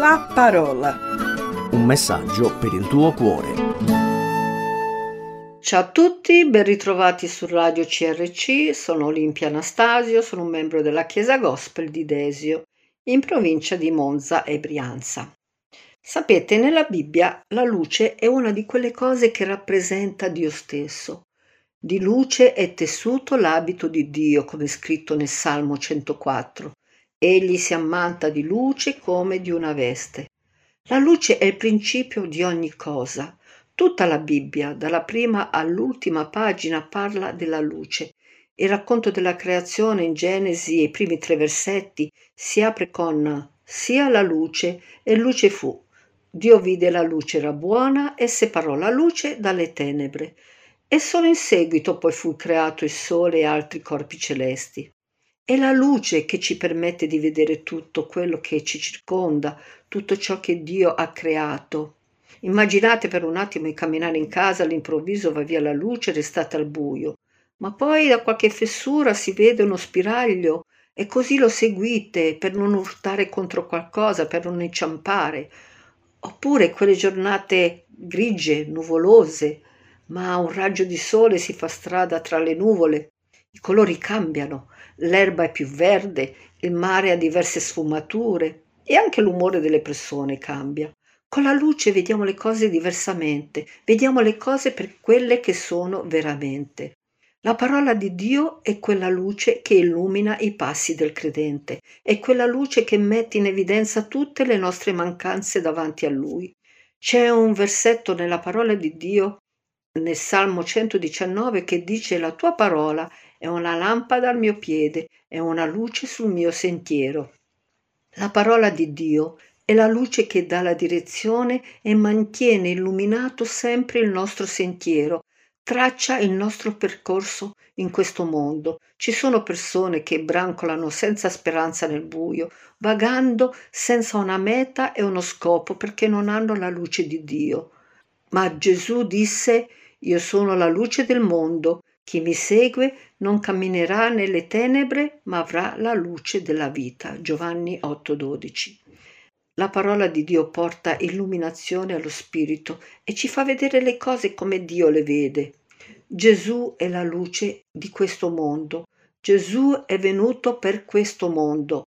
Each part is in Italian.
La parola. Un messaggio per il tuo cuore. Ciao a tutti, ben ritrovati su Radio CRC, sono Olimpia Anastasio, sono un membro della Chiesa Gospel di Desio, in provincia di Monza e Brianza. Sapete, nella Bibbia la luce è una di quelle cose che rappresenta Dio stesso. Di luce è tessuto l'abito di Dio, come scritto nel Salmo 104. Egli si ammanta di luce come di una veste. La luce è il principio di ogni cosa. Tutta la Bibbia, dalla prima all'ultima pagina, parla della luce. Il racconto della creazione in Genesi, i primi tre versetti, si apre con sia la luce e luce fu. Dio vide la luce era buona e separò la luce dalle tenebre. E solo in seguito poi fu creato il sole e altri corpi celesti. È la luce che ci permette di vedere tutto quello che ci circonda, tutto ciò che Dio ha creato. Immaginate per un attimo di camminare in casa, all'improvviso va via la luce restate al buio, ma poi da qualche fessura si vede uno spiraglio e così lo seguite per non urtare contro qualcosa, per non inciampare. Oppure quelle giornate grigie, nuvolose, ma un raggio di sole si fa strada tra le nuvole i colori cambiano, l'erba è più verde, il mare ha diverse sfumature e anche l'umore delle persone cambia. Con la luce vediamo le cose diversamente, vediamo le cose per quelle che sono veramente. La parola di Dio è quella luce che illumina i passi del credente, è quella luce che mette in evidenza tutte le nostre mancanze davanti a Lui. C'è un versetto nella parola di Dio, nel Salmo 119, che dice la tua parola è una lampada al mio piede, è una luce sul mio sentiero. La parola di Dio è la luce che dà la direzione e mantiene illuminato sempre il nostro sentiero, traccia il nostro percorso in questo mondo. Ci sono persone che brancolano senza speranza nel buio, vagando senza una meta e uno scopo perché non hanno la luce di Dio. Ma Gesù disse, io sono la luce del mondo, chi mi segue non camminerà nelle tenebre, ma avrà la luce della vita. Giovanni 8:12. La parola di Dio porta illuminazione allo spirito e ci fa vedere le cose come Dio le vede. Gesù è la luce di questo mondo. Gesù è venuto per questo mondo.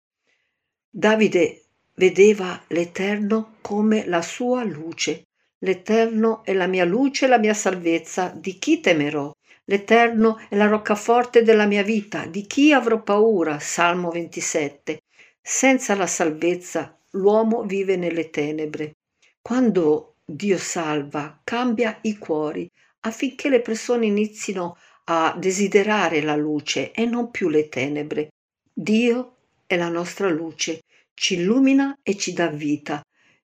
Davide vedeva l'Eterno come la sua luce. L'Eterno è la mia luce e la mia salvezza. Di chi temerò? L'Eterno è la roccaforte della mia vita, di chi avrò paura? Salmo 27. Senza la salvezza l'uomo vive nelle tenebre. Quando Dio salva, cambia i cuori affinché le persone inizino a desiderare la luce e non più le tenebre. Dio è la nostra luce, ci illumina e ci dà vita.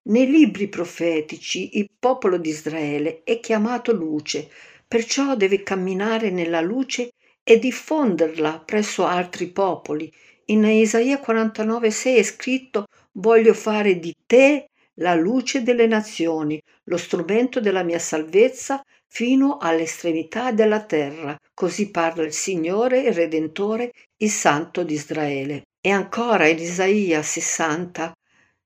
Nei libri profetici il popolo di Israele è chiamato luce, perciò deve camminare nella luce e diffonderla presso altri popoli. In Isaia 49,6 è scritto: Voglio fare di te la luce delle nazioni, lo strumento della mia salvezza fino all'estremità della terra. Così parla il Signore, il Redentore, il Santo di Israele. E ancora in Isaia 60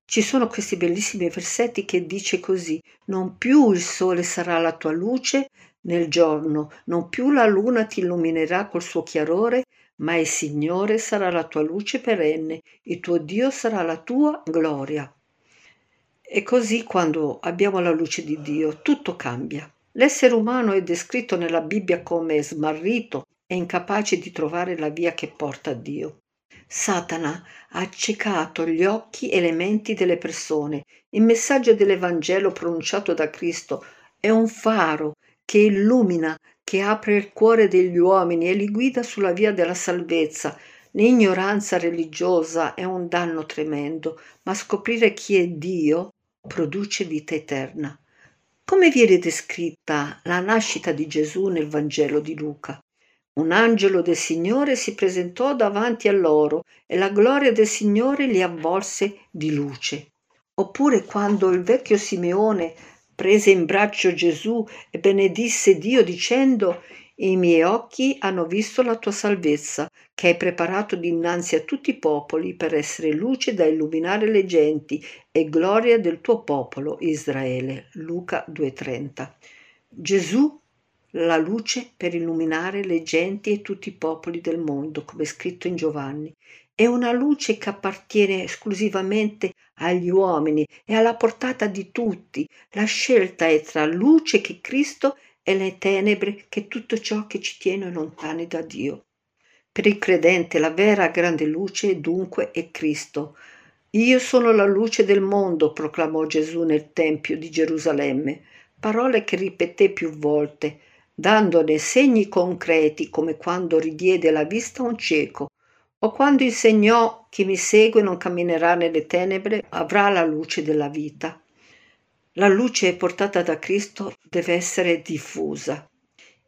ci sono questi bellissimi versetti che dice così: Non più il sole sarà la tua luce, nel giorno non più la luna ti illuminerà col suo chiarore, ma il Signore sarà la tua luce perenne, il tuo Dio sarà la tua gloria. E così quando abbiamo la luce di Dio tutto cambia. L'essere umano è descritto nella Bibbia come smarrito e incapace di trovare la via che porta a Dio. Satana ha accecato gli occhi e le menti delle persone. Il messaggio dell'Evangelo pronunciato da Cristo è un faro che illumina, che apre il cuore degli uomini e li guida sulla via della salvezza. L'ignoranza religiosa è un danno tremendo, ma scoprire chi è Dio produce vita eterna. Come viene descritta la nascita di Gesù nel Vangelo di Luca? Un angelo del Signore si presentò davanti a loro e la gloria del Signore li avvolse di luce. Oppure quando il vecchio Simeone prese in braccio Gesù e benedisse Dio dicendo I miei occhi hanno visto la tua salvezza, che hai preparato dinanzi a tutti i popoli per essere luce da illuminare le genti e gloria del tuo popolo Israele. Luca 2:30. Gesù la luce per illuminare le genti e tutti i popoli del mondo, come scritto in Giovanni. È una luce che appartiene esclusivamente agli uomini, è alla portata di tutti. La scelta è tra luce che Cristo e le tenebre che tutto ciò che ci tiene lontani da Dio. Per il credente la vera grande luce dunque è Cristo. Io sono la luce del mondo, proclamò Gesù nel Tempio di Gerusalemme, parole che ripeté più volte, dandone segni concreti come quando ridiede la vista a un cieco o quando insegnò chi mi segue non camminerà nelle tenebre, avrà la luce della vita. La luce portata da Cristo deve essere diffusa.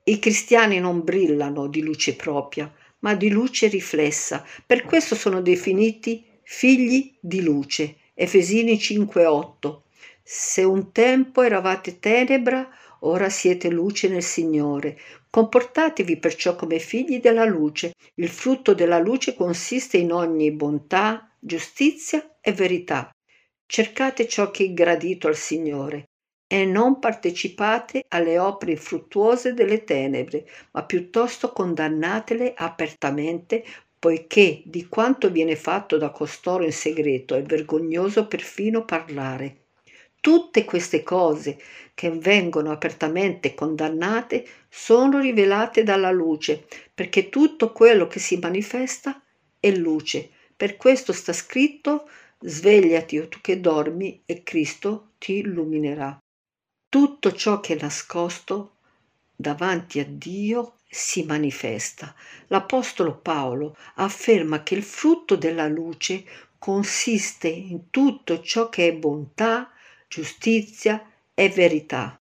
I cristiani non brillano di luce propria, ma di luce riflessa. Per questo sono definiti figli di luce. Efesini 5:8. Se un tempo eravate tenebra, ora siete luce nel Signore. Comportatevi perciò come figli della luce. Il frutto della luce consiste in ogni bontà, giustizia e verità. Cercate ciò che è gradito al Signore e non partecipate alle opere infruttuose delle tenebre, ma piuttosto condannatele apertamente, poiché di quanto viene fatto da costoro in segreto è vergognoso perfino parlare. Tutte queste cose che vengono apertamente condannate sono rivelate dalla luce, perché tutto quello che si manifesta è luce. Per questo sta scritto, svegliati o tu che dormi e Cristo ti illuminerà. Tutto ciò che è nascosto davanti a Dio si manifesta. L'Apostolo Paolo afferma che il frutto della luce consiste in tutto ciò che è bontà, giustizia e verità.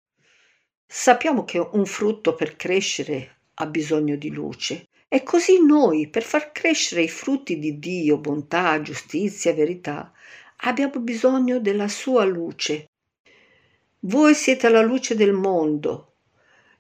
Sappiamo che un frutto per crescere ha bisogno di luce e così noi, per far crescere i frutti di Dio, bontà, giustizia, verità, abbiamo bisogno della sua luce. Voi siete la luce del mondo.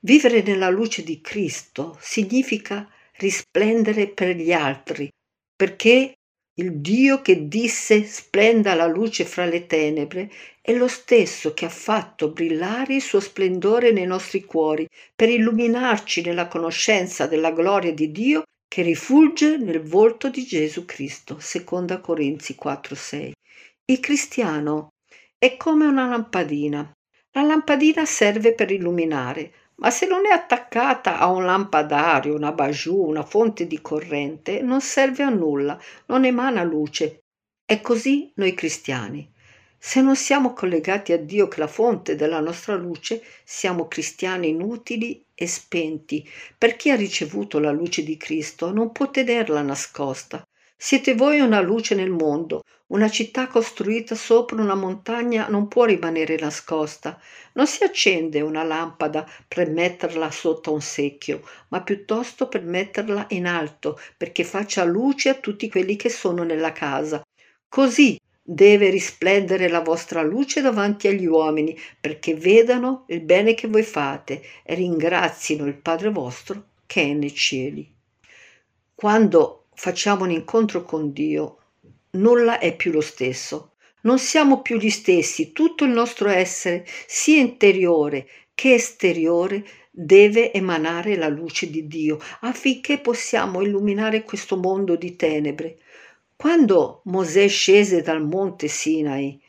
Vivere nella luce di Cristo significa risplendere per gli altri, perché il Dio che disse splenda la luce fra le tenebre è lo stesso che ha fatto brillare il suo splendore nei nostri cuori per illuminarci nella conoscenza della gloria di Dio che rifulge nel volto di Gesù Cristo. Seconda Corinzi 4:6. Il cristiano è come una lampadina. La lampadina serve per illuminare, ma se non è attaccata a un lampadario, una bagiù, una fonte di corrente, non serve a nulla, non emana luce. È così noi cristiani. Se non siamo collegati a Dio che è la fonte della nostra luce, siamo cristiani inutili e spenti. Per chi ha ricevuto la luce di Cristo non può tenerla nascosta. Siete voi una luce nel mondo, una città costruita sopra una montagna non può rimanere nascosta. Non si accende una lampada per metterla sotto un secchio, ma piuttosto per metterla in alto, perché faccia luce a tutti quelli che sono nella casa. Così deve risplendere la vostra luce davanti agli uomini, perché vedano il bene che voi fate e ringrazino il Padre vostro che è nei cieli. Quando facciamo un incontro con Dio, nulla è più lo stesso. Non siamo più gli stessi, tutto il nostro essere, sia interiore che esteriore, deve emanare la luce di Dio affinché possiamo illuminare questo mondo di tenebre. Quando Mosè scese dal monte Sinai,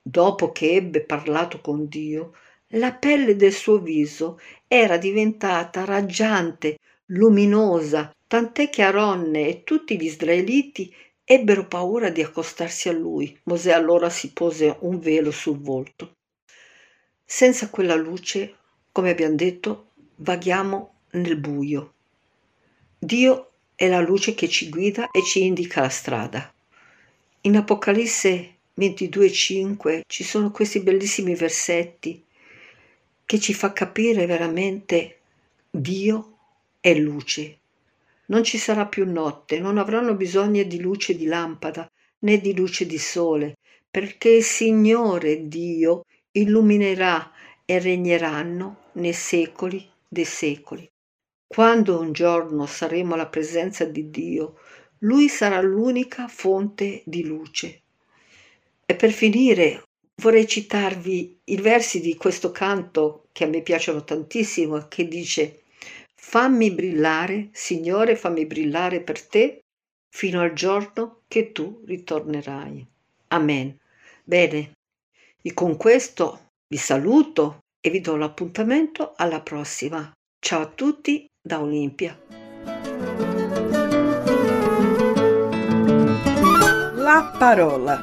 dopo che ebbe parlato con Dio, la pelle del suo viso era diventata raggiante, luminosa, tant'è che Aronne e tutti gli israeliti ebbero paura di accostarsi a lui. Mosè allora si pose un velo sul volto. Senza quella luce, come abbiamo detto, vaghiamo nel buio. Dio è la luce che ci guida e ci indica la strada. In Apocalisse 22:5 ci sono questi bellissimi versetti che ci fa capire veramente Dio è luce non ci sarà più notte, non avranno bisogno di luce di lampada né di luce di sole, perché il Signore Dio illuminerà e regneranno nei secoli dei secoli. Quando un giorno saremo alla presenza di Dio, Lui sarà l'unica fonte di luce. E per finire vorrei citarvi i versi di questo canto che a me piacciono tantissimo, che dice Fammi brillare, Signore, fammi brillare per te fino al giorno che tu ritornerai. Amen. Bene, e con questo vi saluto e vi do l'appuntamento alla prossima. Ciao a tutti da Olimpia. La parola.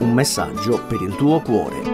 Un messaggio per il tuo cuore.